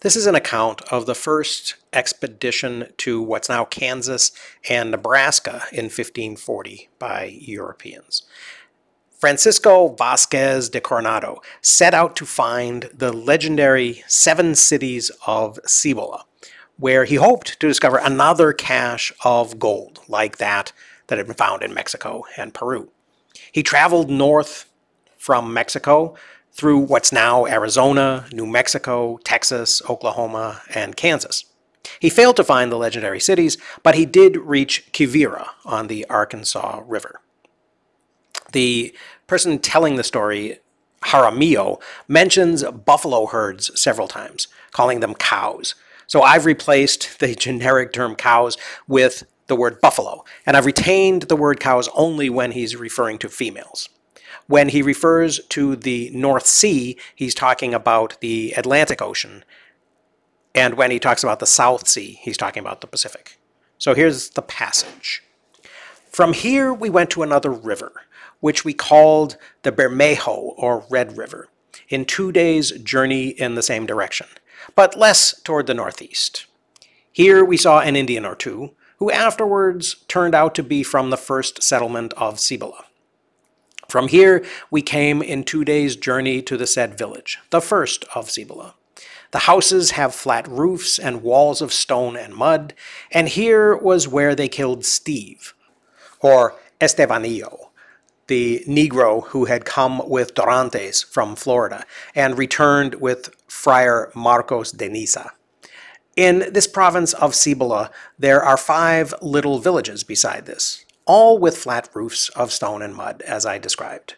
This is an account of the first expedition to what's now Kansas and Nebraska in 1540 by Europeans. Francisco Vasquez de Coronado set out to find the legendary seven cities of Cibola, where he hoped to discover another cache of gold like that that had been found in Mexico and Peru. He traveled north from Mexico through what's now Arizona, New Mexico, Texas, Oklahoma, and Kansas. He failed to find the legendary cities, but he did reach Quivira on the Arkansas River. The person telling the story, Jaramillo, mentions buffalo herds several times, calling them cows. So I've replaced the generic term cows with the word buffalo, and I've retained the word cows only when he's referring to females. When he refers to the North Sea, he's talking about the Atlantic Ocean, and when he talks about the South Sea, he's talking about the Pacific. So here's the passage. From here, we went to another river, which we called the Bermejo or Red River, in two days' journey in the same direction, but less toward the northeast. Here we saw an Indian or two, who afterwards turned out to be from the first settlement of Cibola. From here, we came in two days' journey to the said village, the first of Cibola. The houses have flat roofs and walls of stone and mud, and here was where they killed Steve, or Estebanillo, the Negro who had come with Dorantes from Florida and returned with Friar Marcos de Niza. In this province of Cibola, there are five little villages beside this, all with flat roofs of stone and mud, as I described.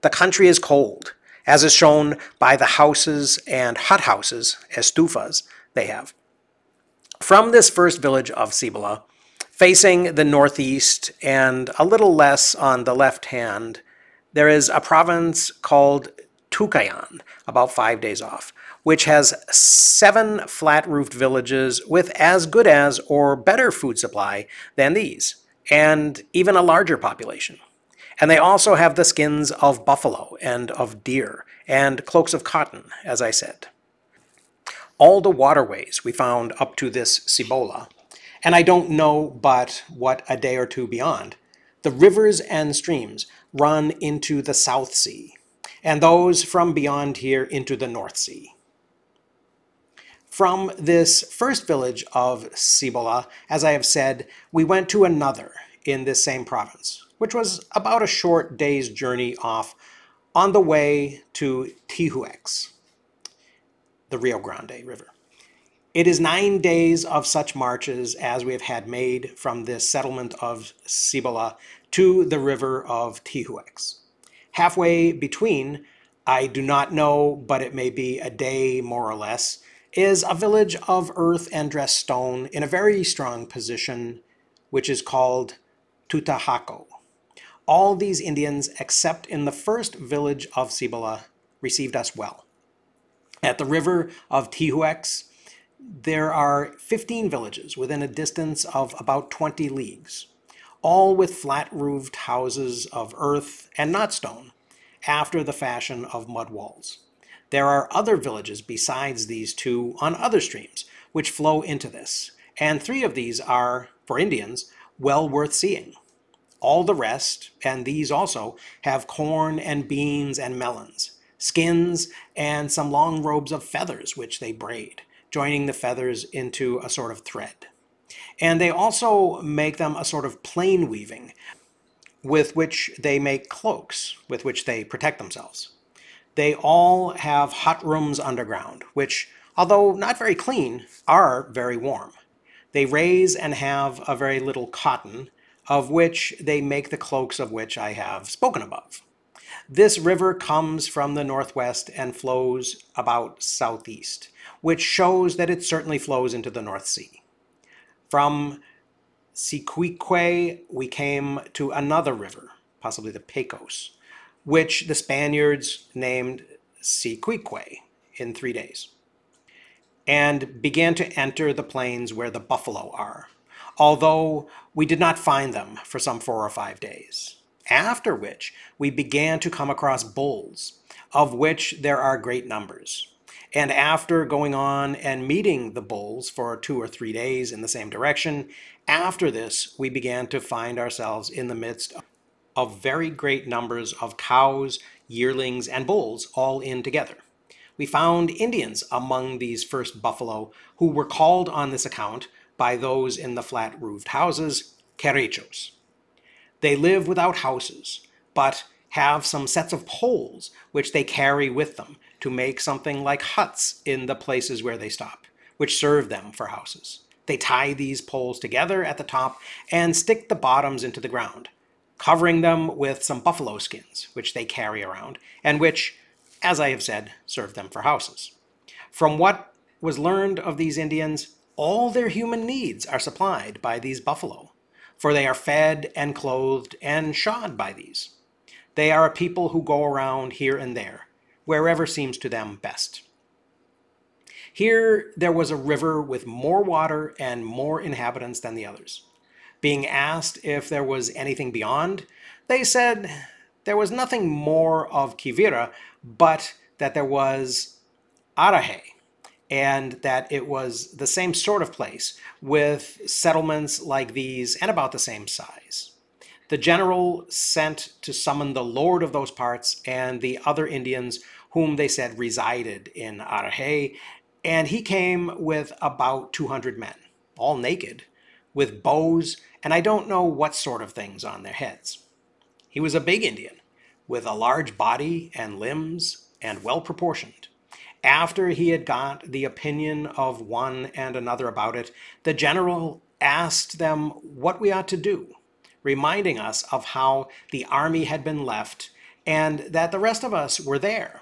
The country is cold, as is shown by the houses and hut houses, estufas, they have. From this first village of Cibola, facing the northeast and a little less on the left hand, there is a province called Tucayan, about five days off, which has seven flat roofed villages with as good as or better food supply than these, and even a larger population. And they also have the skins of buffalo and of deer, and cloaks of cotton, as I said. All the waterways we found up to this Cibola, and I don't know but what a day or two beyond, the rivers and streams run into the South Sea, and those from beyond here into the North Sea. From this first village of Cibola, as I have said, we went to another in this same province, which was about a short day's journey off on the way to Tijuex, the Rio Grande River. It is nine days of such marches as we have had made from this settlement of Cibola to the river of Tijuex. Halfway between, I do not know, but it may be a day more or less, is a village of earth and dressed stone in a very strong position, which is called Tutahaco. All these Indians, except in the first village of Cibola, received us well. At the river of Tijuex, there are 15 villages within a distance of about 20 leagues, all with flat roofed houses of earth and not stone, after the fashion of mud walls. There are other villages besides these two on other streams which flow into this, and three of these are, for Indians, well worth seeing. All the rest, and these also, have corn and beans and melons, skins, and some long robes of feathers which they braid, joining the feathers into a sort of thread. And they also make them a sort of plain weaving with which they make cloaks with which they protect themselves. They all have hot rooms underground, which, although not very clean, are very warm. They raise and have a very little cotton, of which they make the cloaks of which I have spoken above. This river comes from the northwest and flows about southeast, which shows that it certainly flows into the North Sea. From Cicuique, we came to another river, possibly the Pecos, which the Spaniards named Cicuique in three days, and began to enter the plains where the buffalo are, although we did not find them for some four or five days. After which we began to come across bulls, of which there are great numbers, And after going on and meeting the bulls for two or three days in the same direction, after this, we began to find ourselves in the midst of very great numbers of cows, yearlings, and bulls all in together. We found Indians among these first buffalo who were called on this account by those in the flat roofed houses, Querechos. They live without houses, but have some sets of poles which they carry with them to make something like huts in the places where they stop, which serve them for houses. They tie these poles together at the top and stick the bottoms into the ground, covering them with some buffalo skins, which they carry around, and which, as I have said, serve them for houses. From what was learned of these Indians, all their human needs are supplied by these buffalo, for they are fed and clothed and shod by these. They are a people who go around here and there, wherever seems to them best. Here there was a river with more water and more inhabitants than the others. Being asked if there was anything beyond, they said there was nothing more of Quivira, but that there was Araje, and that it was the same sort of place with settlements like these and about the same size. The general sent to summon the lord of those parts and the other Indians whom they said resided in Araje, and he came with about 200 men, all naked, with bows, and I don't know what sort of things on their heads. He was a big Indian, with a large body and limbs, and well proportioned. After he had got the opinion of one and another about it, the general asked them what we ought to do, reminding us of how the army had been left and that the rest of us were there.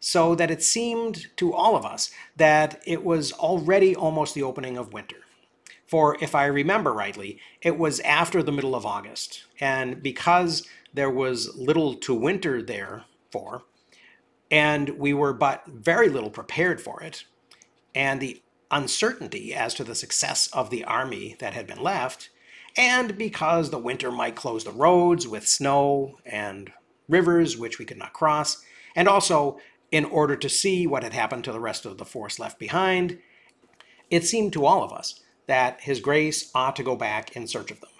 So that it seemed to all of us that it was already almost the opening of winter. For if I remember rightly, it was after the middle of August. And because there was little to winter there for, and we were but very little prepared for it, and the uncertainty as to the success of the army that had been left, and because the winter might close the roads with snow and rivers which we could not cross, and also in order to see what had happened to the rest of the force left behind, it seemed to all of us that His Grace ought to go back in search of them.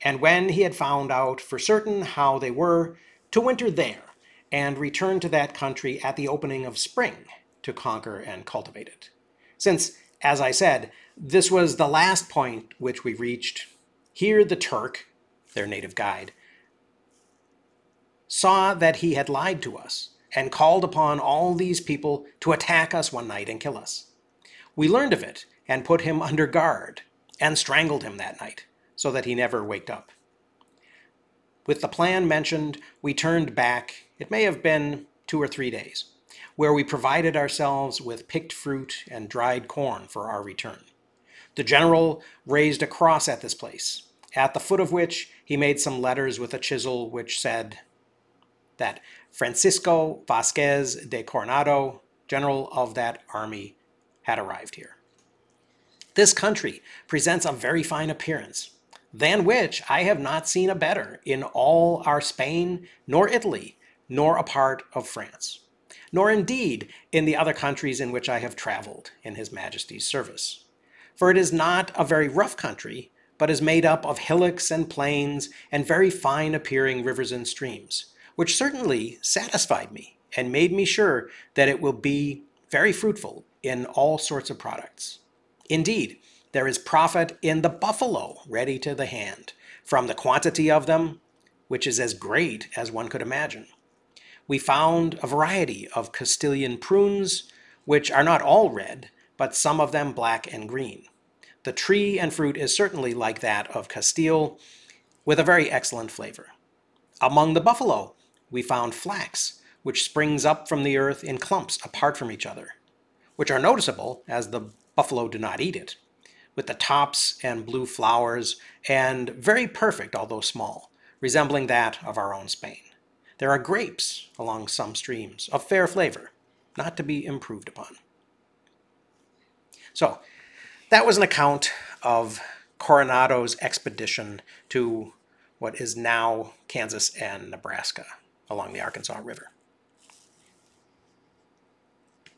And when he had found out for certain how they were, to winter there, and return to that country at the opening of spring to conquer and cultivate it. Since, as I said, this was the last point which we reached, here the Turk, their native guide, saw that he had lied to us and called upon all these people to attack us one night and kill us. We learned of it and put him under guard and strangled him that night so that he never waked up. With the plan mentioned, we turned back, it may have been two or three days, where we provided ourselves with picked fruit and dried corn for our return. The general raised a cross at this place, at the foot of which he made some letters with a chisel which said that Francisco Vasquez de Coronado, general of that army, had arrived here. This country presents a very fine appearance than which I have not seen a better in all our Spain, nor Italy, nor a part of France, nor indeed in the other countries in which I have traveled in His Majesty's service. For it is not a very rough country, but is made up of hillocks and plains and very fine appearing rivers and streams, which certainly satisfied me and made me sure that it will be very fruitful in all sorts of products. Indeed, there is profit in the buffalo ready to the hand, from the quantity of them, which is as great as one could imagine. We found a variety of Castilian prunes, which are not all red, but some of them black and green. The tree and fruit is certainly like that of Castile, with a very excellent flavor. Among the buffalo, we found flax, which springs up from the earth in clumps apart from each other, which are noticeable as the buffalo do not eat it with the tops and blue flowers, and very perfect, although small, resembling that of our own Spain. There are grapes along some streams, of fair flavor, not to be improved upon. So, that was an account of Coronado's expedition to what is now Kansas and Nebraska along the Arkansas River.